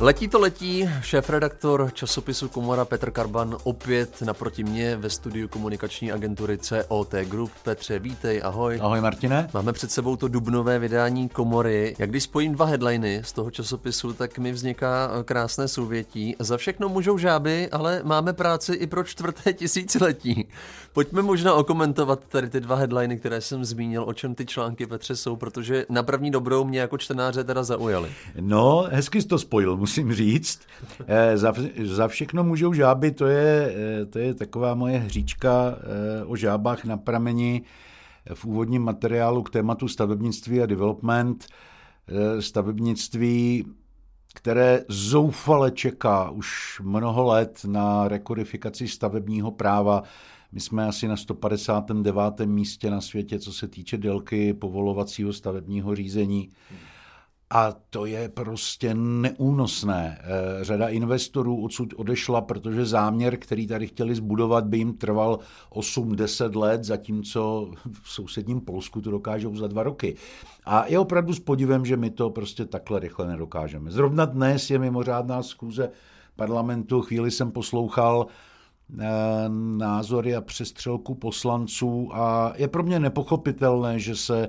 Letí to letí, šéf-redaktor časopisu Komora Petr Karban opět naproti mě ve studiu komunikační agentury COT Group. Petře, vítej, ahoj. Ahoj Martine. Máme před sebou to dubnové vydání Komory. Jak když spojím dva headliny z toho časopisu, tak mi vzniká krásné souvětí. Za všechno můžou žáby, ale máme práci i pro čtvrté tisíciletí. Pojďme možná okomentovat tady ty dva headliny, které jsem zmínil, o čem ty články Petře jsou, protože na první dobrou mě jako čtenáře teda zaujaly. No, hezky jsi to spojil, musím říct. Eh, za, za všechno můžou žáby, to je, eh, to je taková moje hříčka eh, o žábách na prameni v úvodním materiálu k tématu stavebnictví a development. Stavebnictví, které zoufale čeká už mnoho let na rekodifikaci stavebního práva. My jsme asi na 159. místě na světě, co se týče délky povolovacího stavebního řízení. Hmm a to je prostě neúnosné. Eh, řada investorů odsud odešla, protože záměr, který tady chtěli zbudovat, by jim trval 8-10 let, zatímco v sousedním Polsku to dokážou za dva roky. A je opravdu s podivem, že my to prostě takhle rychle nedokážeme. Zrovna dnes je mimořádná schůze parlamentu. Chvíli jsem poslouchal eh, názory a přestřelku poslanců a je pro mě nepochopitelné, že se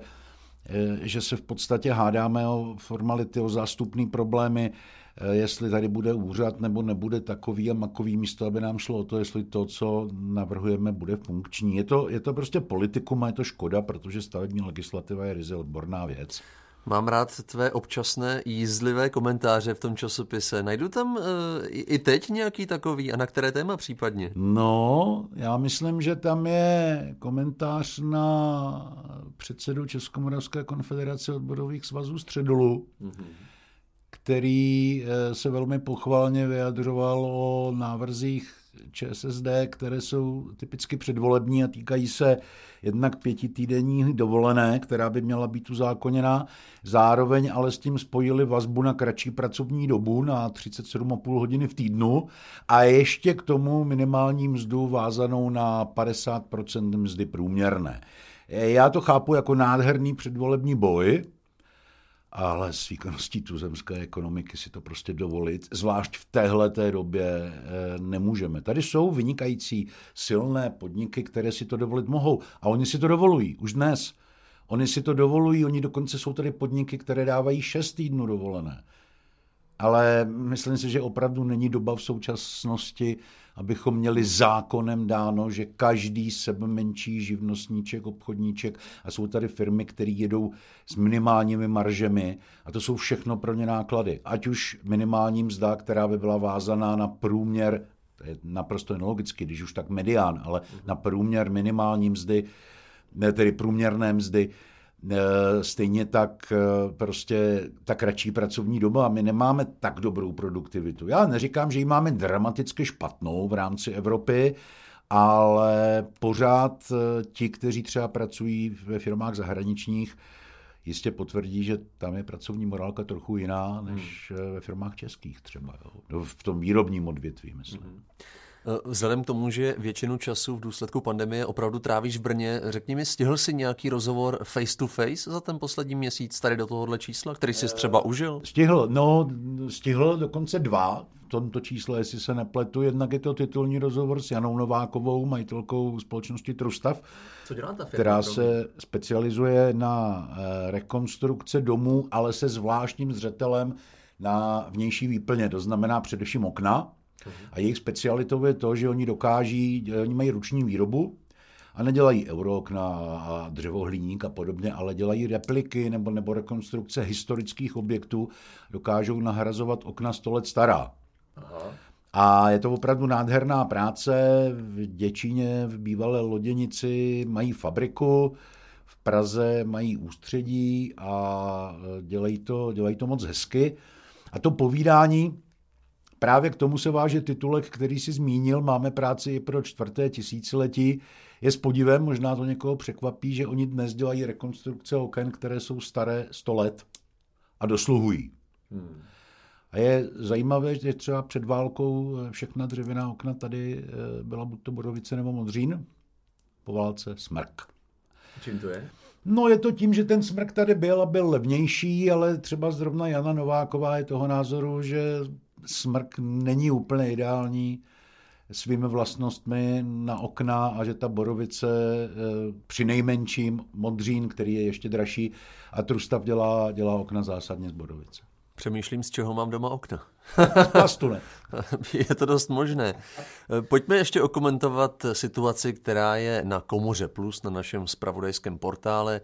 že se v podstatě hádáme o formality, o zástupné problémy, eh, jestli tady bude úřad nebo nebude takový a makový místo, aby nám šlo o to, jestli to, co navrhujeme, bude funkční. Je to, je to prostě politikum a je to škoda, protože stavební legislativa je ryze odborná věc. Mám rád tvé občasné jízlivé komentáře v tom časopise. Najdu tam uh, i teď nějaký takový a na které téma případně? No, já myslím, že tam je komentář na předsedu Českomoravské konfederace odborových svazů Středolu, mm-hmm. který eh, se velmi pochválně vyjadřoval o návrzích ČSSD, které jsou typicky předvolební a týkají se jednak pětitýdenní dovolené, která by měla být uzákoněná, zároveň ale s tím spojili vazbu na kratší pracovní dobu na 37,5 hodiny v týdnu a ještě k tomu minimální mzdu vázanou na 50% mzdy průměrné. Já to chápu jako nádherný předvolební boj, ale s výkonností tuzemské ekonomiky si to prostě dovolit, zvlášť v téhle té době eh, nemůžeme. Tady jsou vynikající silné podniky, které si to dovolit mohou a oni si to dovolují už dnes. Oni si to dovolují, oni dokonce jsou tady podniky, které dávají šest týdnů dovolené. Ale myslím si, že opravdu není doba v současnosti, abychom měli zákonem dáno, že každý sebe menší živnostníček, obchodníček a jsou tady firmy, které jedou s minimálními maržemi a to jsou všechno pro ně náklady. Ať už minimální mzda, která by byla vázaná na průměr, to je naprosto nelogicky, když už tak medián, ale na průměr minimální mzdy, ne tedy průměrné mzdy, stejně tak eh, prostě ta kratší pracovní doba. My nemáme tak dobrou produktivitu. Já neříkám, že ji máme dramaticky špatnou v rámci Evropy, ale pořád eh, ti, kteří třeba pracují ve firmách zahraničních, jistě potvrdí, že tam je pracovní morálka trochu jiná než hmm. ve firmách českých třeba. Jo. No, v tom výrobním odvětví, myslím. Hmm. Eh, vzhledem k tomu, že většinu času v důsledku pandemie opravdu trávíš v Brně, řekni mi, stihl si nějaký rozhovor face to face za ten poslední měsíc tady do tohohle čísla, který jsi třeba užil? Stihl, no, stihl dokonce dva v tomto čísle, jestli se nepletu. Jednak je to titulní rozhovor s Janou Novákovou, majitelkou společnosti Trustav, Co dělá ta firma, která se specializuje na eh, rekonstrukce domů, ale se zvláštním zřetelem na vnější výplně, to znamená především okna, a jejich specialitou je to, že oni dokáží, oni mají ruční výrobu, a nedělají eurookna a dřevohliník a podobně, ale dělají repliky nebo, nebo rekonstrukce historických objektů, dokážou nahrazovat okna 100 let stará. Aha. A je to opravdu nádherná práce. V Děčíně, v bývalé loděnici mají fabriku, v Praze mají ústředí a dělají to, dělají to moc hezky. A to povídání, Právě k tomu se váže titulek, který si zmínil, máme práci i pro čtvrté tisíciletí. Je s podivem, možná to někoho překvapí, že oni dnes dělají rekonstrukce oken, které jsou staré 100 let a dosluhují. Hmm. A je zajímavé, že třeba před válkou všechna dřevěná okna tady eh, byla buď to Borovice nebo Modřín, po válce Smrk. Čím to je? No je to tím, že ten smrk tady byl a byl levnější, ale třeba zrovna Jana Nováková je toho názoru, že smrk není úplně ideální svými vlastnostmi na okna a že ta borovice eh, při nejmenším modřín, který je ještě dražší, a Trustav dělá, dělá okna zásadně z borovice. Přemýšlím, z čeho mám doma okna. Plastu Je to dost možné. Pojďme ještě okomentovat situaci, která je na Komoře Plus, na našem spravodajském portále.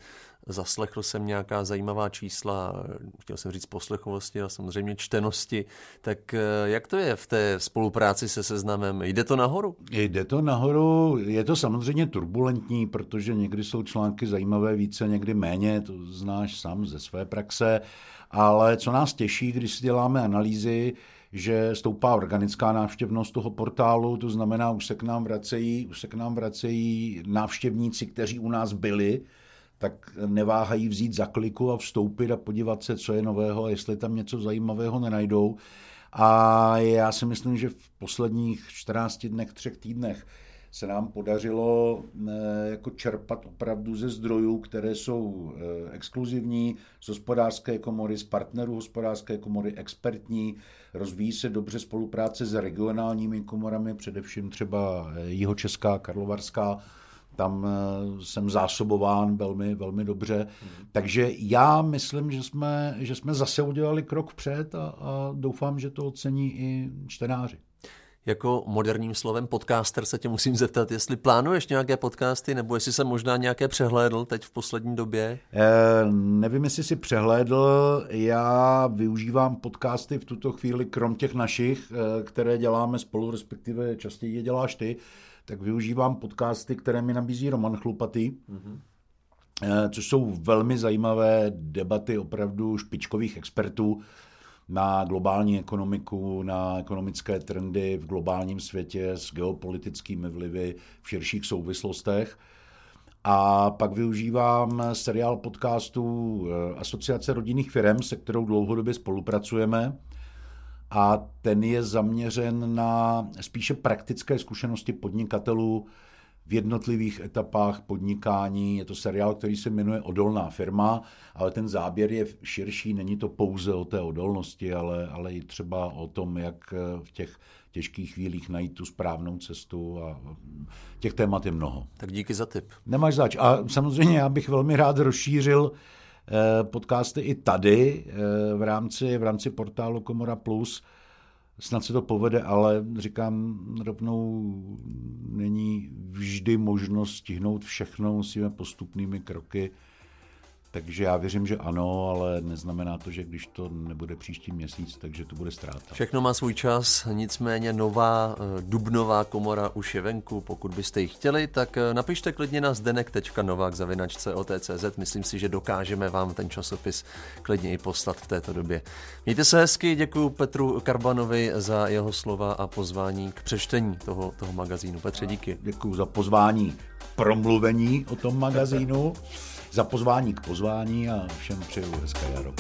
Zaslechl jsem nějaká zajímavá čísla, chtěl jsem říct poslechovosti a samozřejmě čtenosti. Tak eh, jak to je v té spolupráci se seznamem? Jde to nahoru? Jde to nahoru, je to samozřejmě turbulentní, protože někdy jsou články zajímavé více, někdy méně, to znáš sám ze své praxe. Ale co nás těší, když si děláme analýzy, že stoupá organická návštěvnost toho portálu, to znamená, už se k nám vracejí, už se k nám vracejí návštěvníci, kteří u nás byli, tak neváhají vzít za kliku a vstoupit a podívat se, co je nového jestli tam něco zajímavého nenajdou. A já si myslím, že v posledních 14 dnech, třech týdnech se nám podařilo eh, jako čerpat opravdu ze zdrojů, které jsou eh, exkluzivní, z hospodářské komory, z partnerů hospodářské komory, expertní, rozvíjí se dobře spolupráce s regionálními komorami, především třeba eh, Jihočeská, Karlovarská, tam jsem zásobován velmi, velmi dobře. Mm. Takže já myslím, že jsme, že jsme zase udělali krok vpřed a, a doufám, že to ocení i čtenáři jako moderním slovem podcaster se tě musím zeptat, jestli plánuješ nějaké podcasty, nebo jestli jsem možná nějaké přehlédl teď v poslední době? Eh, nevím, jestli si přehlédl. Já využívám podcasty v tuto chvíli, krom těch našich, eh, které děláme spolu, respektive častěji je děláš ty, tak využívám podcasty, které mi nabízí Roman Chlupatý. Mm-hmm což jsou velmi zajímavé debaty opravdu špičkových expertů, na globální ekonomiku, na ekonomické trendy v globálním světě s geopolitickými vlivy v širších souvislostech. A pak využívám seriál podcastů eh, Asociace rodinných firm, se kterou dlouhodobě spolupracujeme. A ten je zaměřen na spíše praktické zkušenosti podnikatelů v jednotlivých etapách podnikání. Je to seriál, který se jmenuje Odolná firma, ale ten záběr je širší, není to pouze o té odolnosti, ale, ale i třeba o tom, jak v těch těžkých chvílích najít tu správnou cestu a těch témat je mnoho. Tak díky za tip. Nemáš zač. A samozřejmě já bych velmi rád rozšířil eh, podcasty i tady eh, v rámci, v rámci portálu Komora Plus, snad se to povede, ale říkám rovnou, není vždy možnost stihnout všechno, musíme postupnými kroky takže já věřím, že ano, ale neznamená to, že když to nebude příští měsíc, takže to bude ztráta. Všechno má svůj čas, nicméně nová eh, dubnová komora už je venku. Pokud byste ji chtěli, tak eh, napište klidně na zdenek.novak.cz. Myslím si, že dokážeme vám ten časopis klidně i poslat v této době. Mějte se hezky, děkuji Petru Karbanovi za jeho slova a pozvání k přečtení toho, toho magazínu. Petře, díky. Děkuji za pozvání promluvení o tom magazínu za pozvání k pozvání a všem přeju hezké jaro.